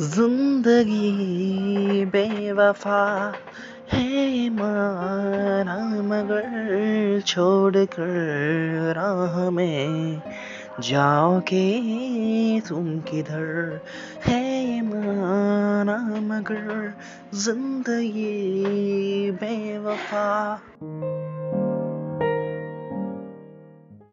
ज़िंदगी बेवफा है माना मगर छोड़ कर राह में जाओगे तुम किधर? है माना मगर ज़िंदगी बेवफा।